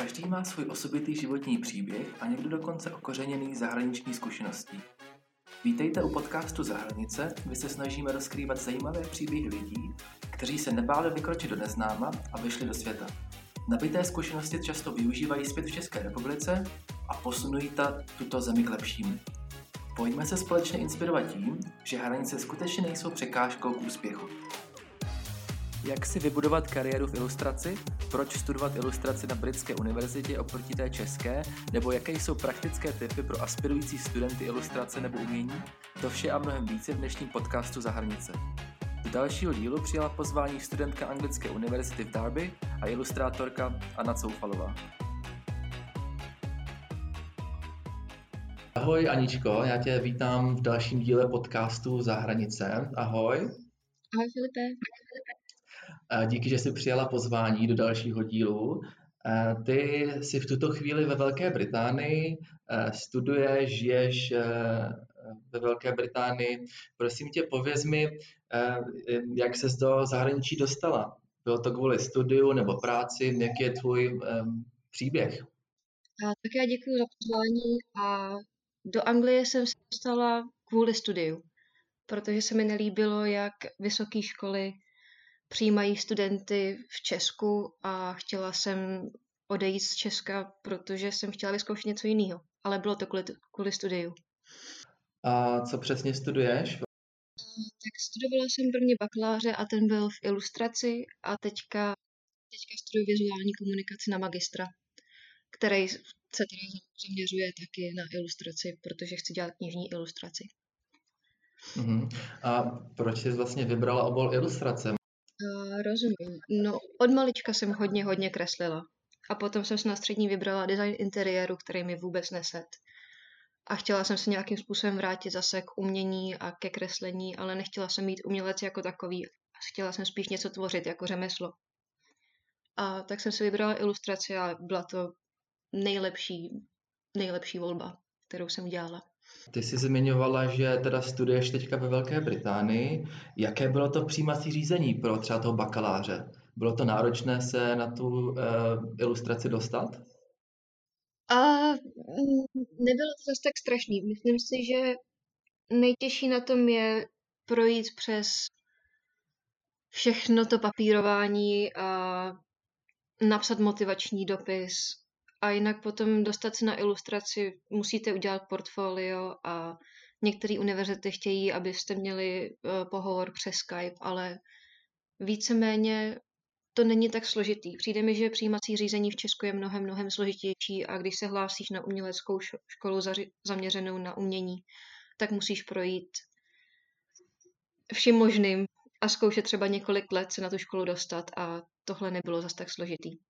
Každý má svůj osobitý životní příběh a někdo dokonce okořeněný zahraniční zkušeností. Vítejte u podcastu Zahranice, kde se snažíme rozkrývat zajímavé příběhy lidí, kteří se nebáli vykročit do neznáma a vyšli do světa. Nabité zkušenosti často využívají zpět v České republice a posunují ta tuto zemi k lepšímu. Pojďme se společně inspirovat tím, že hranice skutečně nejsou překážkou k úspěchu. Jak si vybudovat kariéru v ilustraci? Proč studovat ilustraci na Britské univerzitě oproti té české? Nebo jaké jsou praktické typy pro aspirující studenty ilustrace nebo umění? To vše a mnohem více v dnešním podcastu za hranice. Do dalšího dílu přijala pozvání studentka Anglické univerzity v Derby a ilustrátorka Anna Coufalová. Ahoj Aničko, já tě vítám v dalším díle podcastu Za hranice. Ahoj. Ahoj Filipe. Díky, že jsi přijala pozvání do dalšího dílu. Ty jsi v tuto chvíli ve Velké Británii, studuješ, žiješ ve Velké Británii. Prosím tě, pověz mi, jak ses do zahraničí dostala? Bylo to kvůli studiu nebo práci? Jaký je tvůj příběh? Tak já děkuji za pozvání a do Anglie jsem se dostala kvůli studiu, protože se mi nelíbilo, jak vysoké školy přijímají studenty v Česku a chtěla jsem odejít z Česka, protože jsem chtěla vyzkoušet něco jiného. Ale bylo to kvůli, kvůli studiu. A co přesně studuješ? Tak studovala jsem prvně bakaláře a ten byl v ilustraci a teďka, teďka studuji vizuální komunikaci na magistra, který se tedy zaměřuje taky na ilustraci, protože chci dělat knižní ilustraci. Uh-huh. A proč jsi vlastně vybrala obor ilustrace? Rozumím. No, od malička jsem hodně, hodně kreslila. A potom jsem si na střední vybrala design interiéru, který mi vůbec neset. A chtěla jsem se nějakým způsobem vrátit zase k umění a ke kreslení, ale nechtěla jsem mít umělec jako takový. Chtěla jsem spíš něco tvořit jako řemeslo. A tak jsem si vybrala ilustraci a byla to nejlepší, nejlepší volba, kterou jsem udělala. Ty jsi zmiňovala, že teda studuješ teďka ve Velké Británii. Jaké bylo to přijímací řízení pro třeba toho bakaláře? Bylo to náročné se na tu uh, ilustraci dostat? A nebylo to zase tak strašný. Myslím si, že nejtěžší na tom je projít přes všechno to papírování a napsat motivační dopis a jinak potom dostat se na ilustraci musíte udělat portfolio a některé univerzity chtějí, abyste měli uh, pohovor přes Skype, ale víceméně to není tak složitý. Přijde mi, že přijímací řízení v Česku je mnohem, mnohem složitější a když se hlásíš na uměleckou školu zaměřenou na umění, tak musíš projít vším možným a zkoušet třeba několik let se na tu školu dostat a tohle nebylo zas tak složitý.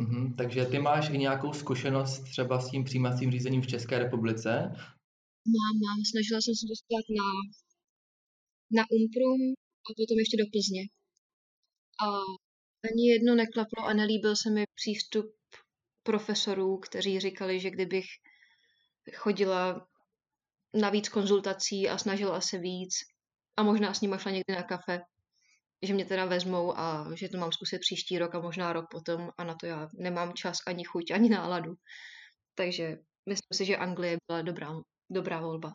Mm-hmm, takže ty máš i nějakou zkušenost třeba s tím přijímacím řízením v České republice? Mám, mám. Snažila jsem se dostat na, na Umprum a potom ještě do Plzně. A ani jedno neklaplo a nelíbil se mi přístup profesorů, kteří říkali, že kdybych chodila na víc konzultací a snažila se víc a možná s nimi šla někdy na kafe, že mě teda vezmou a že to mám zkusit příští rok a možná rok potom a na to já nemám čas ani chuť, ani náladu. Takže myslím si, že Anglie byla dobrá, dobrá volba.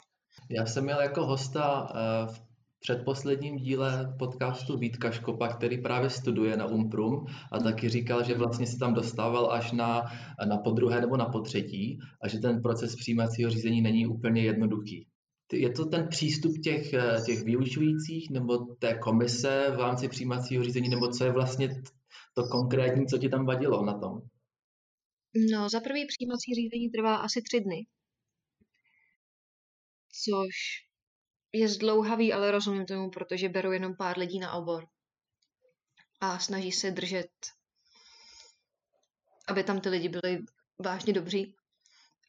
Já jsem měl jako hosta eh, v předposledním díle podcastu Vítka Škopa, který právě studuje na Umprum a taky říkal, že vlastně se tam dostával až na, na podruhé nebo na potřetí a že ten proces přijímacího řízení není úplně jednoduchý. Je to ten přístup těch, eh, těch vyučujících nebo té komise v rámci přijímacího řízení, nebo co je vlastně to konkrétní, co ti tam vadilo na tom? No, za prvý přijímací řízení trvá asi tři dny, což je zdlouhavý, ale rozumím tomu, protože beru jenom pár lidí na obor a snaží se držet, aby tam ty lidi byli vážně dobří.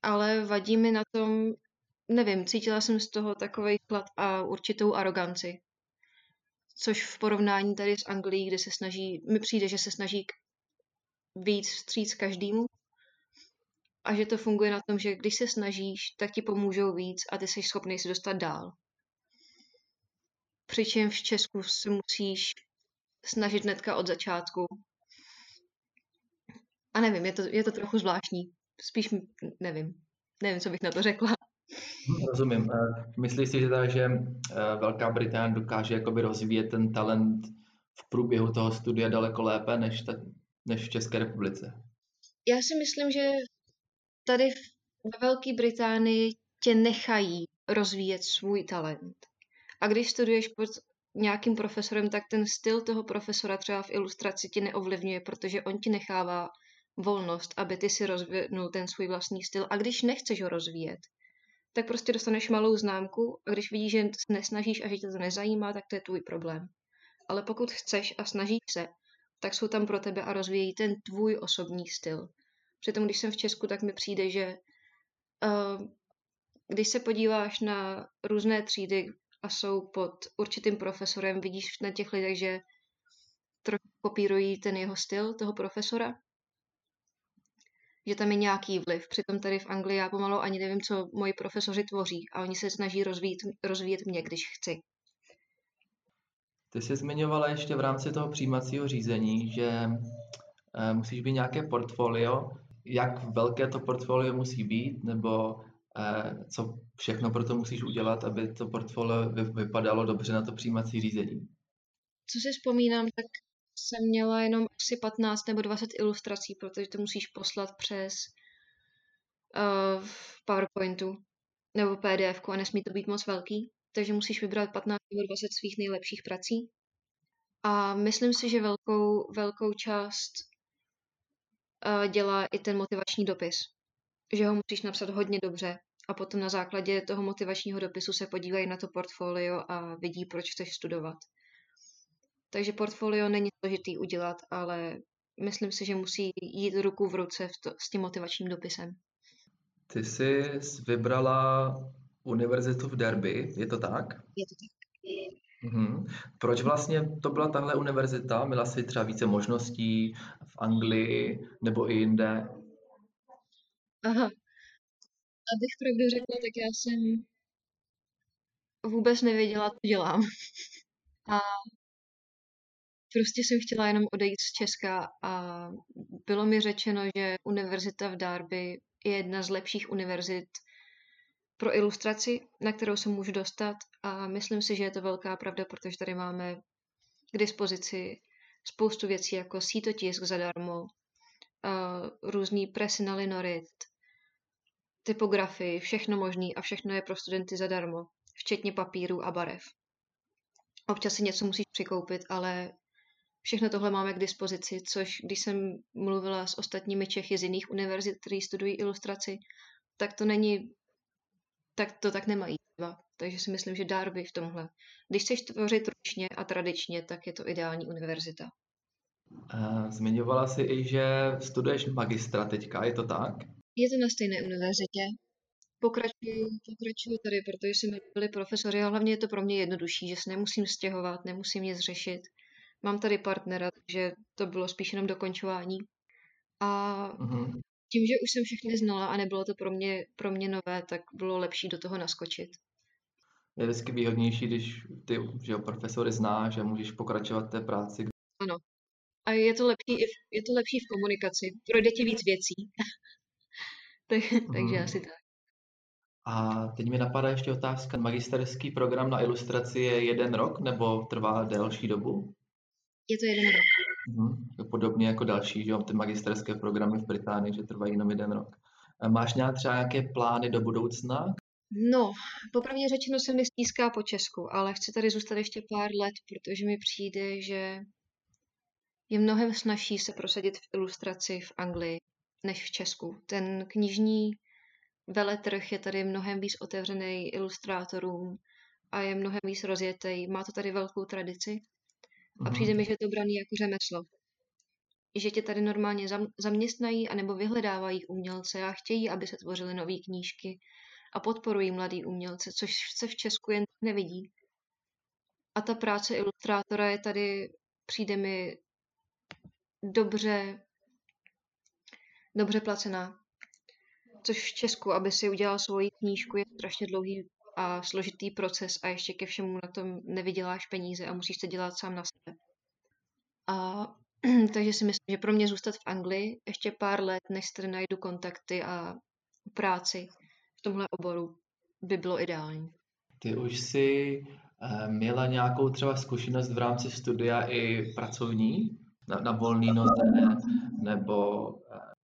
Ale vadí mi na tom, nevím, cítila jsem z toho takový chlad a určitou aroganci. Což v porovnání tady s Anglií, kde se snaží, mi přijde, že se snaží víc vstříc každému a že to funguje na tom, že když se snažíš, tak ti pomůžou víc a ty jsi schopný se dostat dál. Přičemž v Česku se musíš snažit hnedka od začátku. A nevím, je to, je to trochu zvláštní. Spíš nevím. Nevím, co bych na to řekla. Rozumím. Eh, myslíš si, že, ta, že eh, Velká Británie dokáže jakoby rozvíjet ten talent v průběhu toho studia daleko lépe než, ta, než v České republice? Já si myslím, že tady ve Velké Británii tě nechají rozvíjet svůj talent. A když studuješ pod nějakým profesorem, tak ten styl toho profesora třeba v ilustraci ti neovlivňuje, protože on ti nechává volnost, aby ty si rozvinul ten svůj vlastní styl. A když nechceš ho rozvíjet, tak prostě dostaneš malou známku a když vidíš, že se nesnažíš a že tě to nezajímá, tak to je tvůj problém. Ale pokud chceš a snažíš se, tak jsou tam pro tebe a rozvíjejí ten tvůj osobní styl. Přitom, když jsem v Česku, tak mi přijde, že uh, když se podíváš na různé třídy a jsou pod určitým profesorem, vidíš na těch lidech, že trochu kopírují ten jeho styl, toho profesora, že tam je nějaký vliv. Přitom tady v Anglii já pomalu ani nevím, co moji profesoři tvoří a oni se snaží rozvíjet, rozvíjet mě, když chci. Ty jsi zmiňovala ještě v rámci toho přijímacího řízení, že eh, musíš být nějaké portfolio. Jak velké to portfolio musí být, nebo eh, co všechno pro to musíš udělat, aby to portfolio vypadalo dobře na to přijímací řízení? Co si vzpomínám, tak jsem měla jenom asi 15 nebo 20 ilustrací, protože to musíš poslat přes uh, PowerPointu nebo PDF a nesmí to být moc velký, takže musíš vybrat 15 nebo 20 svých nejlepších prací. A myslím si, že velkou, velkou část uh, dělá i ten motivační dopis. Že ho musíš napsat hodně dobře a potom na základě toho motivačního dopisu se podívají na to portfolio a vidí, proč chceš studovat. Takže portfolio není složitý udělat, ale myslím si, že musí jít ruku v ruce v to, s tím motivačním dopisem. Ty jsi vybrala univerzitu v Derby, je to tak? Je to tak. Mhm. Proč vlastně to byla tahle univerzita? Měla jsi třeba více možností v Anglii nebo i jinde? Aha. Abych pravdu řekla, tak já jsem vůbec nevěděla, co dělám. A Prostě jsem chtěla jenom odejít z Česka a bylo mi řečeno, že univerzita v Darby je jedna z lepších univerzit pro ilustraci, na kterou se můžu dostat a myslím si, že je to velká pravda, protože tady máme k dispozici spoustu věcí jako sítotisk zadarmo, různý presy na linorit, typografii, všechno možný a všechno je pro studenty zadarmo, včetně papíru a barev. Občas si něco musíš přikoupit, ale Všechno tohle máme k dispozici, což když jsem mluvila s ostatními Čechy z jiných univerzit, kteří studují ilustraci, tak to není, tak to tak nemají. Takže si myslím, že Darby v tomhle. Když chceš tvořit ručně a tradičně, tak je to ideální univerzita. Zmiňovala jsi i, že studuješ magistra teďka, je to tak? Je to na stejné univerzitě. Pokračuju, pokračuju tady, protože jsme byli profesory a hlavně je to pro mě jednodušší, že se nemusím stěhovat, nemusím nic řešit. Mám tady partnera, takže to bylo spíš jenom dokončování. A uh-huh. tím, že už jsem všechny znala a nebylo to pro mě, pro mě nové, tak bylo lepší do toho naskočit. Je vždycky výhodnější, když ty že jo, profesory znáš a můžeš pokračovat té práci. Ano. A je to lepší, je to lepší v komunikaci. Projde ti víc věcí. tak, uh-huh. Takže asi tak. A teď mi napadá ještě otázka. Magisterský program na ilustraci je jeden rok nebo trvá delší dobu? Je to jeden rok. Mm-hmm. Podobně jako další, že jo, ty magisterské programy v Británii, že trvají jenom jeden rok. Máš nějak třeba nějaké plány do budoucna? No, popravdě řečeno se mi stíská po Česku, ale chci tady zůstat ještě pár let, protože mi přijde, že je mnohem snažší se prosadit v ilustraci v Anglii než v Česku. Ten knižní veletrh je tady mnohem víc otevřený ilustrátorům a je mnohem víc rozjetý. Má to tady velkou tradici a přijde mi, že je to braný jako řemeslo. Že tě tady normálně zaměstnají anebo vyhledávají umělce a chtějí, aby se tvořily nové knížky a podporují mladý umělce, což se v Česku jen nevidí. A ta práce ilustrátora je tady, přijde mi dobře, dobře placená. Což v Česku, aby si udělal svoji knížku, je strašně dlouhý a složitý proces a ještě ke všemu na tom nevyděláš peníze a musíš to dělat sám na sebe. A Takže si myslím, že pro mě zůstat v Anglii ještě pár let, než tady najdu kontakty a práci v tomhle oboru, by bylo ideální. Ty už si uh, měla nějakou třeba zkušenost v rámci studia i pracovní, na, na volný noze, nebo uh,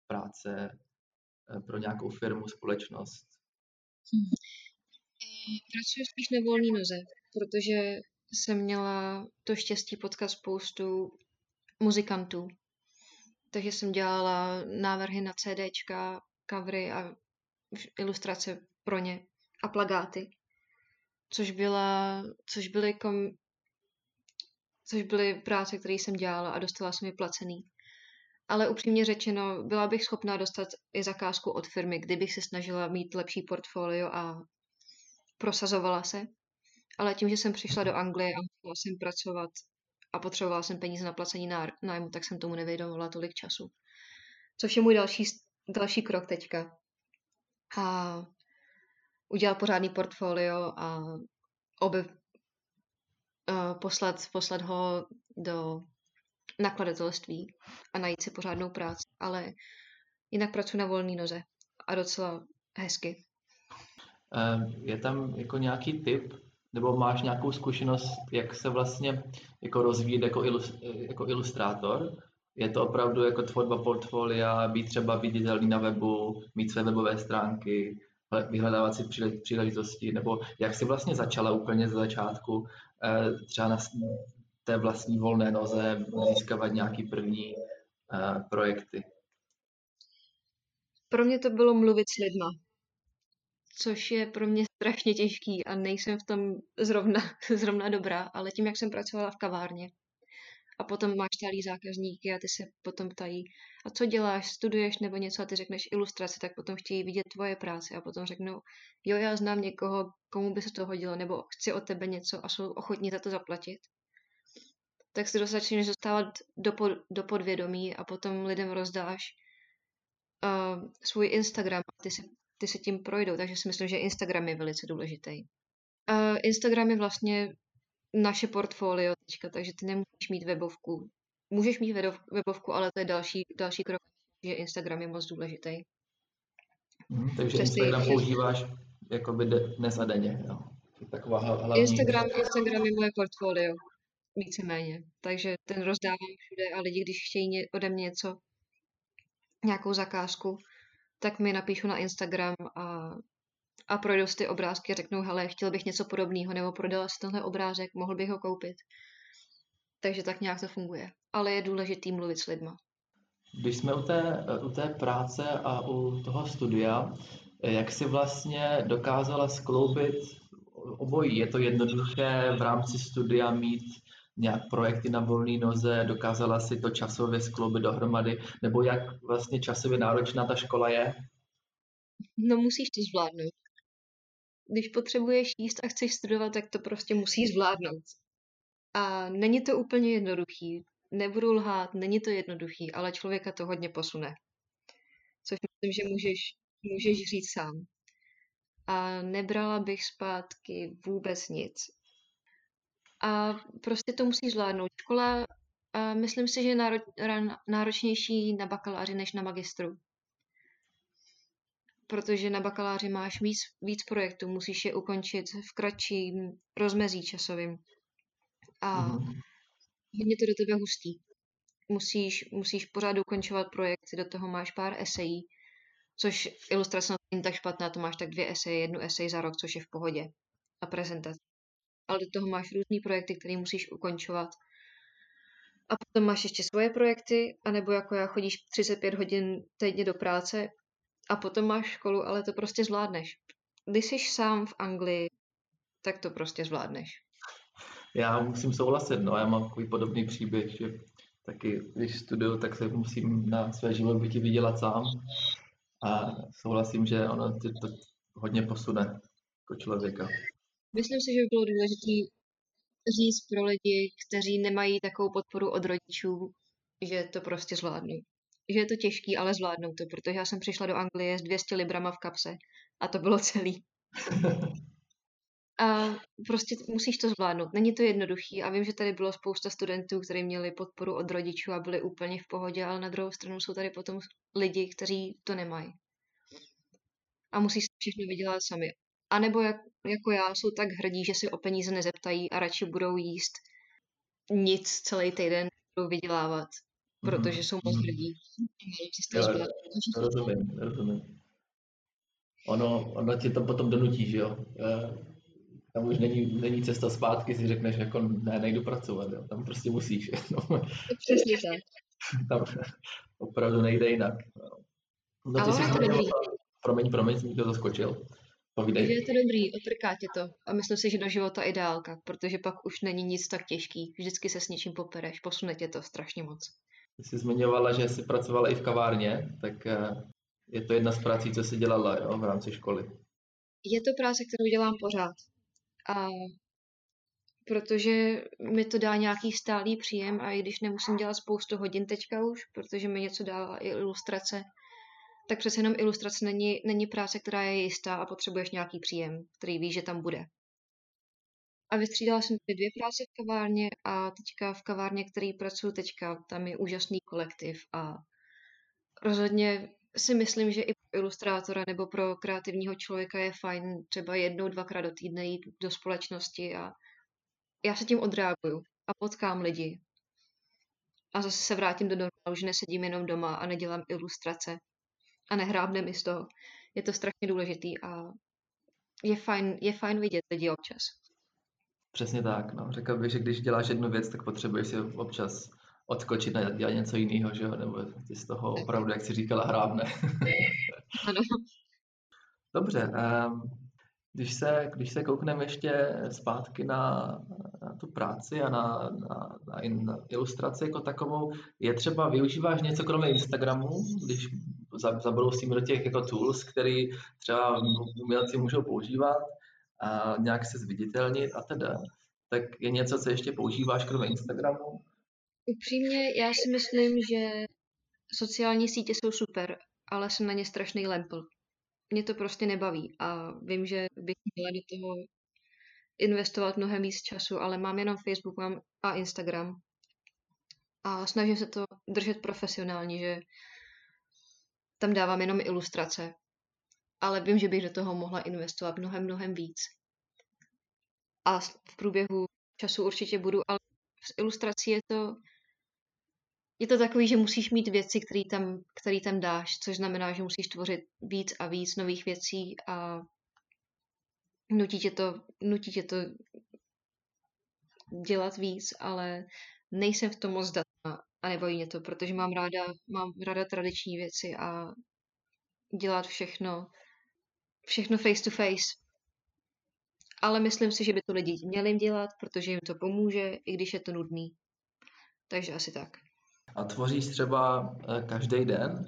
práce uh, pro nějakou firmu, společnost? Hmm. Pracuji spíš na volný noze, protože jsem měla to štěstí potkat spoustu muzikantů. Takže jsem dělala návrhy na CDčka, covery a ilustrace pro ně a plagáty. Což, byla, což byly kom, což byly práce, které jsem dělala a dostala jsem je placený. Ale upřímně řečeno, byla bych schopná dostat i zakázku od firmy, kdybych se snažila mít lepší portfolio a prosazovala se. Ale tím, že jsem přišla do Anglie a musela jsem pracovat a potřebovala jsem peníze na placení nájmu, tak jsem tomu nevědomovala tolik času. Což je můj další, další krok teďka. A udělat pořádný portfolio a oby uh, poslat, poslat ho do nakladatelství a najít si pořádnou práci. Ale jinak pracuji na volné noze a docela hezky. Je tam jako nějaký tip, nebo máš nějakou zkušenost, jak se vlastně jako rozvíjet jako, ilust, jako ilustrátor? Je to opravdu jako tvorba portfolia, být třeba viditelný na webu, mít své webové stránky, vyhledávat si příležitosti, nebo jak jsi vlastně začala úplně ze začátku eh, třeba na té vlastní volné noze získávat nějaký první eh, projekty? Pro mě to bylo mluvit s lidma což je pro mě strašně těžký a nejsem v tom zrovna, zrovna dobrá, ale tím, jak jsem pracovala v kavárně a potom máš stálý zákazníky a ty se potom ptají, a co děláš, studuješ nebo něco a ty řekneš ilustraci, tak potom chtějí vidět tvoje práce a potom řeknou, jo, já znám někoho, komu by se to hodilo, nebo chci od tebe něco a jsou ochotní za to zaplatit. Tak si začneš dostávat do, pod, do podvědomí a potom lidem rozdáš uh, svůj Instagram a ty si ty se tím projdou, takže si myslím, že Instagram je velice důležitý. Uh, Instagram je vlastně naše portfolio teďka, takže ty nemůžeš mít webovku. Můžeš mít webovku, ale to je další, další krok, že Instagram je moc důležitý. Hmm, takže Přesný, Instagram že... používáš by dnes a denně, jo? Taková hlavní... Instagram, Instagram je moje portfolio, víceméně. Takže ten rozdávám všude a lidi, když chtějí ode mě něco, nějakou zakázku, tak mi napíšu na Instagram a, a projdou si ty obrázky a řeknou, hele, chtěl bych něco podobného, nebo prodala si tenhle obrázek, mohl bych ho koupit. Takže tak nějak to funguje. Ale je důležitý mluvit s lidma. Když jsme u té, u té práce a u toho studia, jak si vlastně dokázala skloubit obojí? Je to jednoduché v rámci studia mít nějak projekty na volné noze, dokázala si to časově skloubit dohromady, nebo jak vlastně časově náročná ta škola je? No musíš to zvládnout. Když potřebuješ jíst a chceš studovat, tak to prostě musíš zvládnout. A není to úplně jednoduchý. Nebudu lhát, není to jednoduchý, ale člověka to hodně posune. Což myslím, že můžeš, můžeš říct sám. A nebrala bych zpátky vůbec nic a prostě to musí zvládnout. Škola, a myslím si, že je náro, náročnější na bakaláři než na magistru. Protože na bakaláři máš víc, víc projektů, musíš je ukončit v kratším rozmezí časovým. A mm. hodně to do tebe hustí. Musíš, musíš pořád ukončovat projekty, do toho máš pár esejí, což ilustrace není tak špatná, to máš tak dvě eseje, jednu esej za rok, což je v pohodě. A prezentace ale do toho máš různé projekty, které musíš ukončovat. A potom máš ještě svoje projekty, anebo jako já chodíš 35 hodin týdně do práce a potom máš školu, ale to prostě zvládneš. Když jsi sám v Anglii, tak to prostě zvládneš. Já musím souhlasit, no, já mám takový podobný příběh, že taky, když studuju, tak se musím na své živobytí vydělat sám a souhlasím, že ono to, to hodně posune jako člověka. Myslím si, že by bylo důležité říct pro lidi, kteří nemají takovou podporu od rodičů, že to prostě zvládnou. Že je to těžký, ale zvládnou to, protože já jsem přišla do Anglie s 200 librama v kapse a to bylo celý. A prostě musíš to zvládnout. Není to jednoduchý a vím, že tady bylo spousta studentů, kteří měli podporu od rodičů a byli úplně v pohodě, ale na druhou stranu jsou tady potom lidi, kteří to nemají. A musí si všechno vydělat sami. A nebo jak, jako já jsou tak hrdí, že si o peníze nezeptají a radši budou jíst nic celý týden, budou vydělávat, protože jsou moc Mhm. hrdí. Jo, rozumím, rozumím. Ono, ono ti to potom donutí, že jo? Tam už není, není cesta zpátky, si řekneš, jako ne, nejdu pracovat, jo? tam prostě musíš. No, Přesně tak. tam opravdu nejde jinak. No, Ale jsi je to zmiňoval- dobrý. Promiň, promiň, jsem mi to zaskočil. Takže Povídej. je to dobrý, otrká tě to. A myslím si, že do života ideálka, protože pak už není nic tak těžký. Vždycky se s něčím popereš, posune tě to strašně moc. Ty jsi zmiňovala, že jsi pracovala i v kavárně, tak eh, je to jedna z prací, co jsi dělala jo, v rámci školy. Je to práce, kterou dělám pořád. A protože mi to dá nějaký stálý příjem a i když nemusím dělat spoustu hodin teďka už, protože mi něco dává i ilustrace, tak přece jenom ilustrace není, není práce, která je jistá a potřebuješ nějaký příjem, který víš, že tam bude. A vystřídala jsem ty dvě práce v kavárně a teďka v kavárně, který pracuji teďka, tam je úžasný kolektiv a rozhodně si myslím, že i pro ilustrátora nebo pro kreativního člověka je fajn třeba jednou, dvakrát do týdne jít do společnosti a já se tím odreaguju a potkám lidi. A zase se vrátím do normálu, že nesedím jenom doma a nedělám ilustrace a nehrábne mi z toho. Je to strašně důležitý a je fajn, je fajn vidět lidi občas. Přesně tak. No. Řekl bych, že když děláš jednu věc, tak potřebuješ si občas odskočit a dělat něco jiného, že jo? Nebo ti z toho opravdu, jak jsi říkala, hrábne. Ano. Dobře, ehm, když se, když se koukneme ještě zpátky na, na tu práci a na, na, na ilustraci jako takovou, je třeba, využíváš něco kromě Instagramu, když za- zabrousíme do těch jako tools, který třeba umělci můžou používat a nějak se zviditelnit a teda, tak je něco, co ještě používáš kromě Instagramu? Upřímně, já si myslím, že sociální sítě jsou super, ale jsem na ně strašný lempl. Mě to prostě nebaví a vím, že bych měla do toho investovat mnohem víc času, ale mám jenom Facebook mám a Instagram. A snažím se to držet profesionálně, že tam dávám jenom ilustrace. Ale vím, že bych do toho mohla investovat mnohem, mnohem víc. A v průběhu času určitě budu, ale s ilustrací je to je to takový, že musíš mít věci, které tam, který tam dáš, což znamená, že musíš tvořit víc a víc nových věcí a nutí tě to, nutí tě to dělat víc, ale nejsem v tom moc zdatná a nebaví mě to, protože mám ráda, mám ráda tradiční věci a dělat všechno, všechno face to face. Ale myslím si, že by to lidi měli dělat, protože jim to pomůže, i když je to nudný. Takže asi tak. A tvoříš třeba eh, každý den?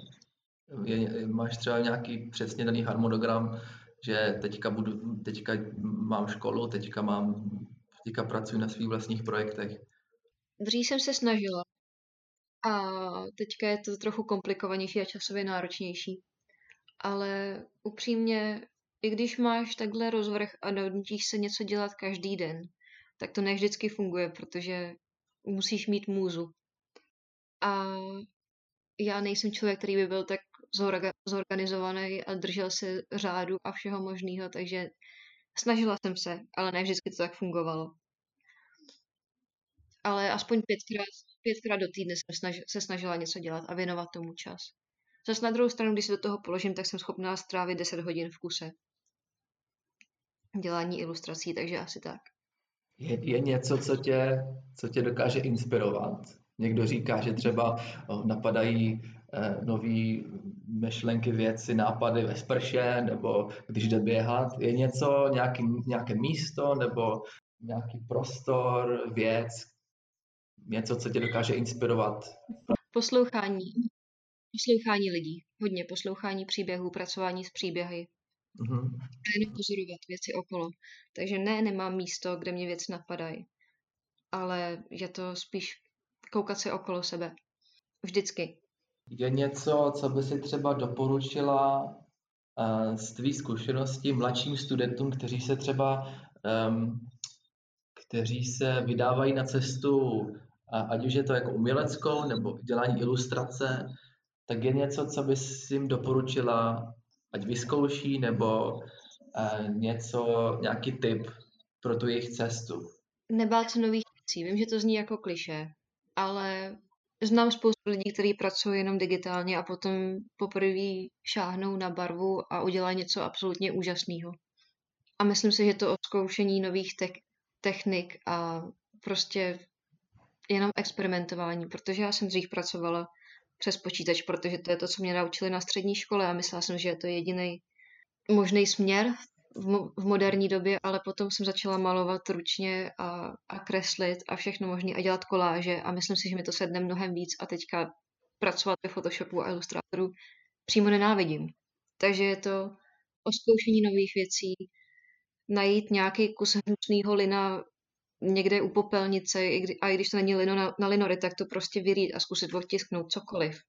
Je, máš třeba nějaký přesně daný harmonogram, že teďka, budu, teďka mám školu, teďka, mám, teďka pracuji na svých vlastních projektech. Dřív jsem se snažila a teďka je to trochu komplikovanější a časově náročnější. Ale upřímně, i když máš takhle rozvrh a donutíš se něco dělat každý den, tak to ne vždycky funguje, protože musíš mít můzu. A já nejsem člověk, který by byl tak zorga- zorganizovaný a držel se řádu a všeho možného, takže snažila jsem se, ale ne vždycky to tak fungovalo. Ale aspoň pětkrát, pětkrát do týdne jsem snaž, se snažila něco dělat a věnovat tomu čas. Zase na druhou stranu, když se do toho položím, tak jsem schopná strávit 10 hodin v kuse dělání ilustrací, takže asi tak. Je, je něco, co tě, co tě dokáže inspirovat? Někdo říká, že třeba napadají eh, nové myšlenky, věci, nápady ve sprše, nebo když jde běhat. Je něco, nějaký, nějaké místo, nebo nějaký prostor, věc, něco, co tě dokáže inspirovat? Poslouchání. Poslouchání lidí. Hodně poslouchání příběhů, pracování s příběhy. Mhm. A jenom pozorovat věci okolo. Takže ne, nemám místo, kde mě věci napadají. Ale je to spíš koukat se okolo sebe. Vždycky. Je něco, co by si třeba doporučila eh, z tvý zkušenosti mladším studentům, kteří se třeba um, kteří se vydávají na cestu, ať už je to jako uměleckou nebo dělání ilustrace, tak je něco, co bys jim doporučila, ať vyzkouší, nebo uh, něco, nějaký tip pro tu jejich cestu? Nebát se nových věcí. Vím, že to zní jako kliše, ale znám spoustu lidí, kteří pracují jenom digitálně a potom poprvé šáhnou na barvu a udělají něco absolutně úžasného. A myslím si, že to o zkoušení nových te- technik a prostě jenom experimentování, protože já jsem dřív pracovala přes počítač, protože to je to, co mě naučili na střední škole a myslela jsem, že je to jediný možný směr v, mo- v moderní době, ale potom jsem začala malovat ručně a, a kreslit a všechno možné a dělat koláže a myslím si, že mi to sedne mnohem víc a teďka pracovat ve Photoshopu a Illustratoru přímo nenávidím. Takže je to o zkoušení nových věcí, najít nějaký kus hnusného lina někde u popelnice a i když to není lino na, na linory, tak to prostě vyrít a zkusit odtisknout cokoliv.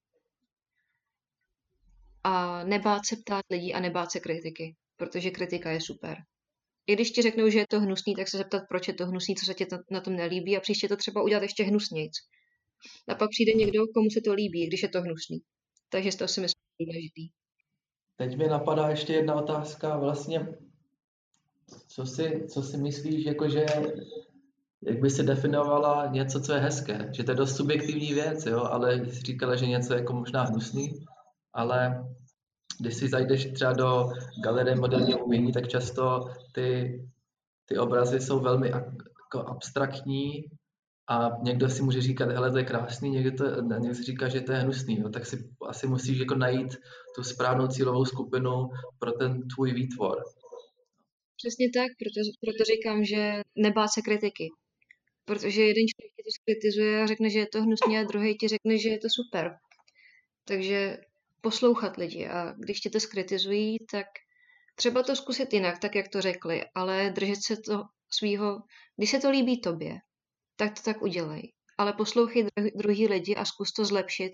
A nebát se ptát lidí a nebát se kritiky protože kritika je super. I když ti řeknou, že je to hnusný, tak se zeptat, proč je to hnusný, co se ti na tom nelíbí a příště to třeba udělat ještě hnusnějc. A pak přijde někdo, komu se to líbí, když je to hnusný. Takže to si myslím důležitý. Teď mi napadá ještě jedna otázka, vlastně, co si, co si myslíš, jakože, jak by si definovala něco, co je hezké, že to je dost subjektivní věc, jo, ale jsi říkala, že něco je jako možná hnusný, ale když si zajdeš třeba do galerie moderního umění, tak často ty, ty obrazy jsou velmi jako abstraktní a někdo si může říkat, hele, to je krásný, někdo, to, někdo si říká, že to je hnusný, no, tak si asi musíš jako najít tu správnou cílovou skupinu pro ten tvůj výtvor. Přesně tak, proto, proto říkám, že nebát se kritiky. Protože jeden člověk ti to skritizuje a řekne, že je to hnusný a druhý ti řekne, že je to super. Takže poslouchat lidi a když tě to skritizují, tak třeba to zkusit jinak, tak jak to řekli, ale držet se to svýho, když se to líbí tobě, tak to tak udělej. Ale poslouchej druhý lidi a zkus to zlepšit,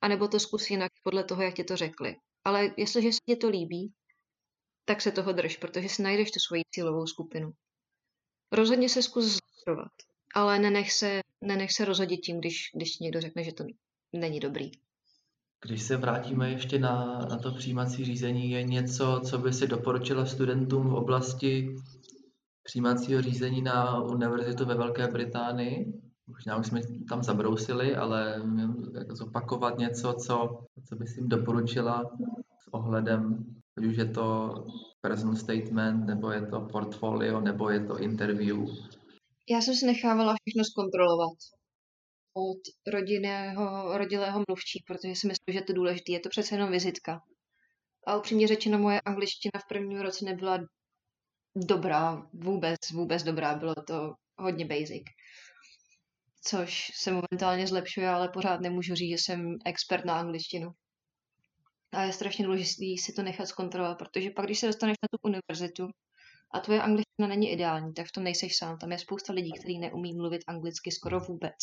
anebo to zkus jinak podle toho, jak ti to řekli. Ale jestliže se ti to líbí, tak se toho drž, protože si najdeš tu svoji cílovou skupinu. Rozhodně se zkus zlepšovat, ale nenech se, nenech se rozhodit tím, když, když někdo řekne, že to není dobrý. Když se vrátíme ještě na, na to přijímací řízení, je něco, co by si doporučila studentům v oblasti přijímacího řízení na univerzitu ve Velké Británii? Možná už jsme tam zabrousili, ale zopakovat něco, co, co bys jim doporučila s ohledem, ať už je to personal statement, nebo je to portfolio, nebo je to interview. Já jsem si nechávala všechno zkontrolovat od rodinného, rodilého mluvčí, protože si myslím, že to je důležité. Je to přece jenom vizitka. A upřímně řečeno, moje angličtina v prvním roce nebyla dobrá, vůbec, vůbec dobrá. Bylo to hodně basic. Což se momentálně zlepšuje, ale pořád nemůžu říct, že jsem expert na angličtinu. A je strašně důležité si to nechat zkontrolovat, protože pak, když se dostaneš na tu univerzitu a tvoje angličtina není ideální, tak v tom nejseš sám. Tam je spousta lidí, kteří neumí mluvit anglicky skoro vůbec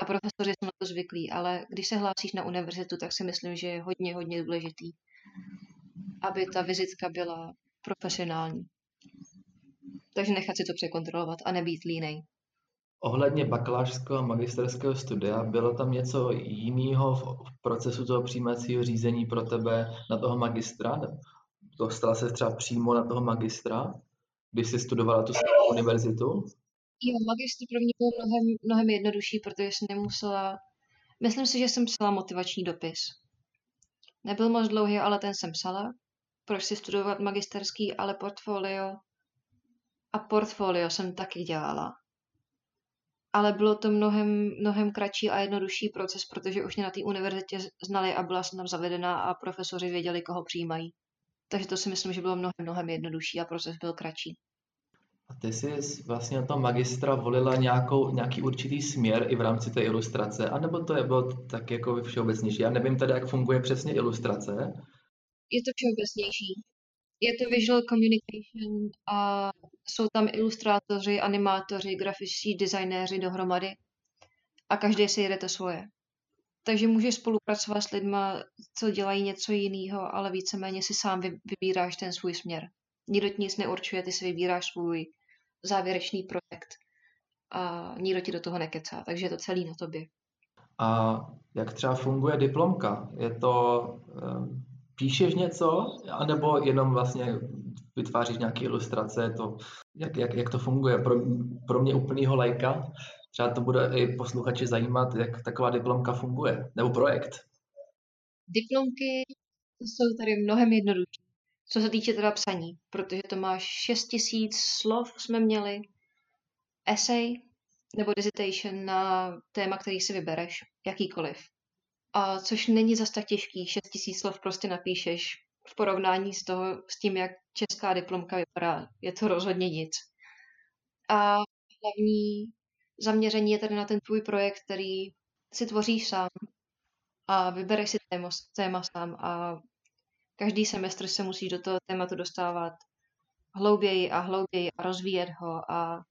a profesoři jsou na to zvyklí, ale když se hlásíš na univerzitu, tak si myslím, že je hodně, hodně důležitý, aby ta vizitka byla profesionální. Takže nechat si to překontrolovat a nebýt línej. Ohledně bakalářského a magisterského studia, bylo tam něco jiného v procesu toho přijímacího řízení pro tebe na toho magistra? Dostala se třeba přímo na toho magistra, když jsi studovala tu univerzitu? Jo, magistr pro mě byl mnohem, mnohem jednodušší, protože jsem nemusela... Myslím si, že jsem psala motivační dopis. Nebyl moc dlouhý, ale ten jsem psala. Proč si studovat magisterský, ale portfolio. A portfolio jsem taky dělala. Ale bylo to mnohem, mnohem kratší a jednodušší proces, protože už mě na té univerzitě znali a byla jsem tam zavedená a profesoři věděli, koho přijímají. Takže to si myslím, že bylo mnohem, mnohem jednodušší a proces byl kratší. A ty jsi vlastně na tom magistra volila nějakou, nějaký určitý směr i v rámci té ilustrace, anebo to je bylo tak jako všeobecnější? Já nevím tedy, jak funguje přesně ilustrace. Je to všeobecnější. Je to visual communication a jsou tam ilustrátoři, animátoři, grafičtí designéři dohromady a každý si jede to svoje. Takže můžeš spolupracovat s lidma, co dělají něco jiného, ale víceméně si sám vybíráš ten svůj směr. Nikdo ti nic neurčuje, ty si vybíráš svůj závěrečný projekt a nikdo ti do toho nekecá, takže je to celý na tobě. A jak třeba funguje diplomka? Je to, um, píšeš něco, anebo jenom vlastně vytváříš nějaké ilustrace? To, jak, jak, jak to funguje? Pro, pro mě úplnýho lajka třeba to bude i posluchači zajímat, jak taková diplomka funguje, nebo projekt. Diplomky jsou tady mnohem jednodušší, co se týče teda psaní, protože to máš 6000 slov jsme měli, essay nebo dissertation na téma, který si vybereš, jakýkoliv. A což není zas tak těžký, 6000 slov prostě napíšeš v porovnání s, toho, s tím, jak česká diplomka vypadá. Je to rozhodně nic. A hlavní zaměření je tady na ten tvůj projekt, který si tvoříš sám a vybereš si téma, téma sám a každý semestr se musíš do toho tématu dostávat hlouběji a hlouběji a rozvíjet ho a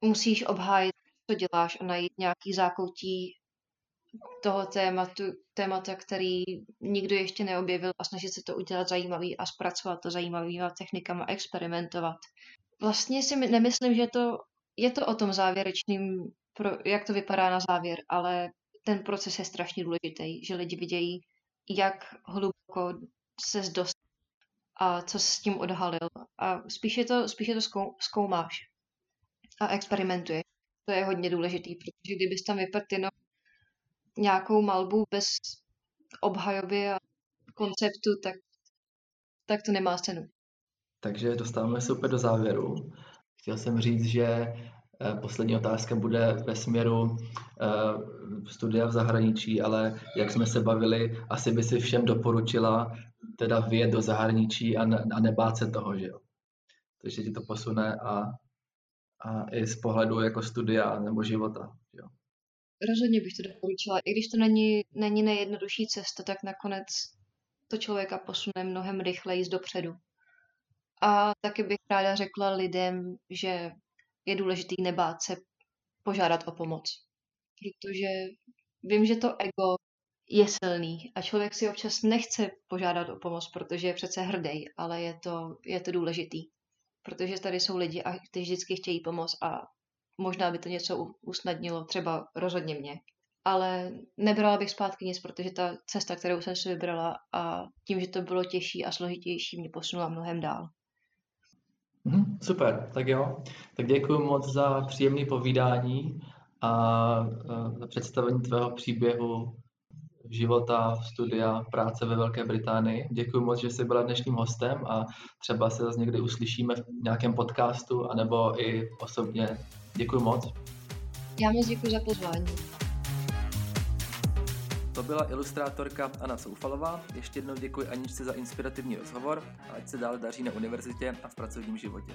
musíš obhájit, co děláš a najít nějaký zákoutí toho tématu, témata, který nikdo ještě neobjevil a snažit se to udělat zajímavý a zpracovat to zajímavýma technikama, experimentovat. Vlastně si nemyslím, že to, je to o tom závěrečným, jak to vypadá na závěr, ale ten proces je strašně důležitý, že lidi vidějí, jak hluboko se dostal a co s tím odhalil. A spíše to, spíše to zkoumáš a experimentuješ. To je hodně důležitý, protože kdybys tam vypadl jenom nějakou malbu bez obhajoby a konceptu, tak, tak to nemá cenu. Takže dostáváme se úplně do závěru. Chtěl jsem říct, že eh, poslední otázka bude ve směru eh, studia v zahraničí, ale jak jsme se bavili, asi by si všem doporučila teda vyjet do zahraničí a, a nebát se toho, že jo. Takže ti to posune a, a i z pohledu jako studia nebo života, jo. Rozhodně bych to doporučila. I když to není, není nejjednodušší cesta, tak nakonec to člověka posune mnohem rychleji z dopředu. A taky bych ráda řekla lidem, že je důležitý nebát se požádat o pomoc. Protože vím, že to ego je silný a člověk si občas nechce požádat o pomoc, protože je přece hrdý, ale je to, je to důležitý. Protože tady jsou lidi, a kteří vždycky chtějí pomoct a možná by to něco usnadnilo, třeba rozhodně mě. Ale nebrala bych zpátky nic, protože ta cesta, kterou jsem si vybrala a tím, že to bylo těžší a složitější, mě posunula mnohem dál. Mhm, super, tak jo. Tak děkuji moc za příjemné povídání a za představení tvého příběhu života, studia, práce ve Velké Británii. Děkuji moc, že jsi byla dnešním hostem a třeba se zase někdy uslyšíme v nějakém podcastu anebo i osobně. Děkuji moc. Já moc děkuji za pozvání. To byla ilustrátorka Anna Soufalová. Ještě jednou děkuji Aničce za inspirativní rozhovor a ať se dále daří na univerzitě a v pracovním životě.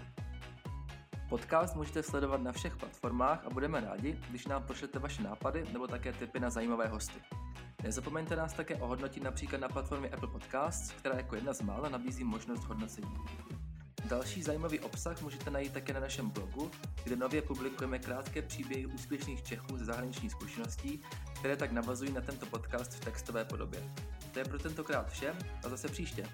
Podcast můžete sledovat na všech platformách a budeme rádi, když nám pošlete vaše nápady nebo také tipy na zajímavé hosty. Nezapomeňte nás také ohodnotit například na platformě Apple Podcasts, která jako jedna z mála nabízí možnost hodnocení. Další zajímavý obsah můžete najít také na našem blogu, kde nově publikujeme krátké příběhy úspěšných Čechů ze zahraniční zkušeností, které tak navazují na tento podcast v textové podobě. To je pro tentokrát vše a zase příště.